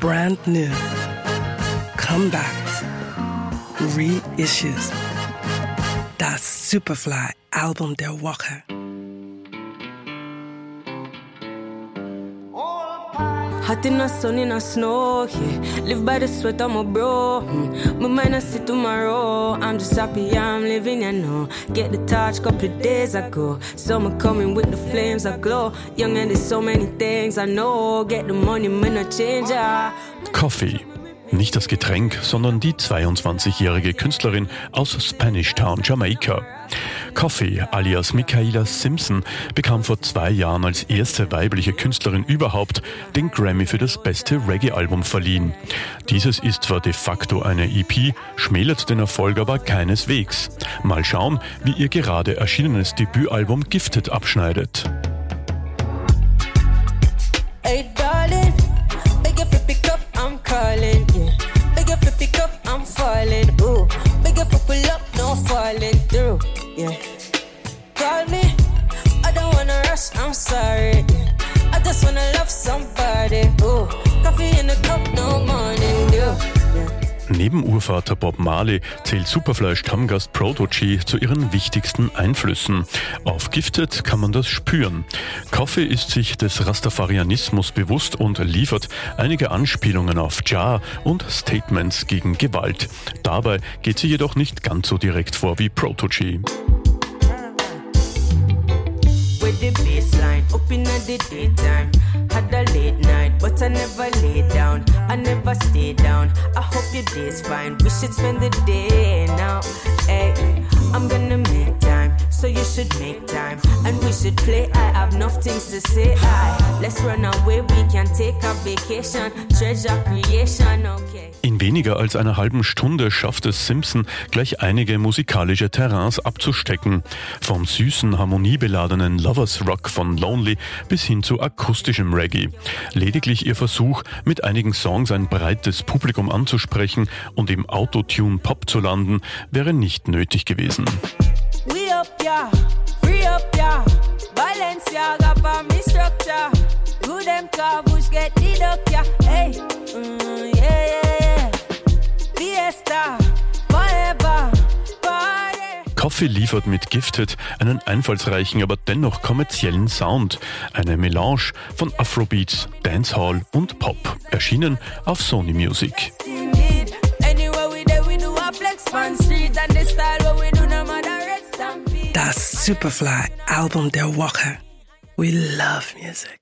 brand new, comebacks, reissues. Das Superfly Album der Woche. Hot in the sun, in the snow, yeah. Live by the sweat of my bro. Mm. My mind I see tomorrow. I'm just happy I'm living, you know. Get the touch couple days ago. Summer coming with the flames I glow. Young and there's so many things I know. Get the money, man, I change. Ah. Coffee. Nicht das Getränk, sondern die 22-jährige Künstlerin aus Spanish Town, Jamaika. Coffee alias Michaela Simpson bekam vor zwei Jahren als erste weibliche Künstlerin überhaupt den Grammy für das beste Reggae-Album verliehen. Dieses ist zwar de facto eine EP, schmälert den Erfolg aber keineswegs. Mal schauen, wie ihr gerade erschienenes Debütalbum Gifted abschneidet. Yeah. Call me, I don't wanna rush, I'm sorry. I just wanna love somebody. Ooh, coffee in the cup, no. Neben Urvater Bob Marley zählt Superfly-Stammgast Prodigy zu ihren wichtigsten Einflüssen. Auf Gifted kann man das spüren. Coffee ist sich des Rastafarianismus bewusst und liefert einige Anspielungen auf Jah und Statements gegen Gewalt. Dabei geht sie jedoch nicht ganz so direkt vor wie with the baseline up in the daytime. Had a late night, but I never lay down. I never stay down. I hope your day's fine. We should spend the day now. Hey, I'm gonna make time, so you should make time. And we should play. I have enough things to say. Aye, let's run away. We can take a vacation. Treasure creation, okay. In weniger als einer halben Stunde schafft es Simpson, gleich einige musikalische Terrains abzustecken. Vom süßen, harmoniebeladenen Lovers Rock von Lonely bis hin zu akustischem Reggae. Lediglich ihr Versuch, mit einigen Songs ein breites Publikum anzusprechen und im Autotune Pop zu landen, wäre nicht nötig gewesen. Up, yeah. Free up, yeah. Balenciaga for me structure. Who them car bush get deduct, yeah. Hey, mm, yeah, yeah, yeah. Fiesta, forever, party. Coffee liefert mit Gifted einen einfallsreichen, aber dennoch kommerziellen Sound. Eine Melange von Afrobeats, Dancehall und Pop. Erschienen auf Sony Music. Superfly Album Del Walker. We love music.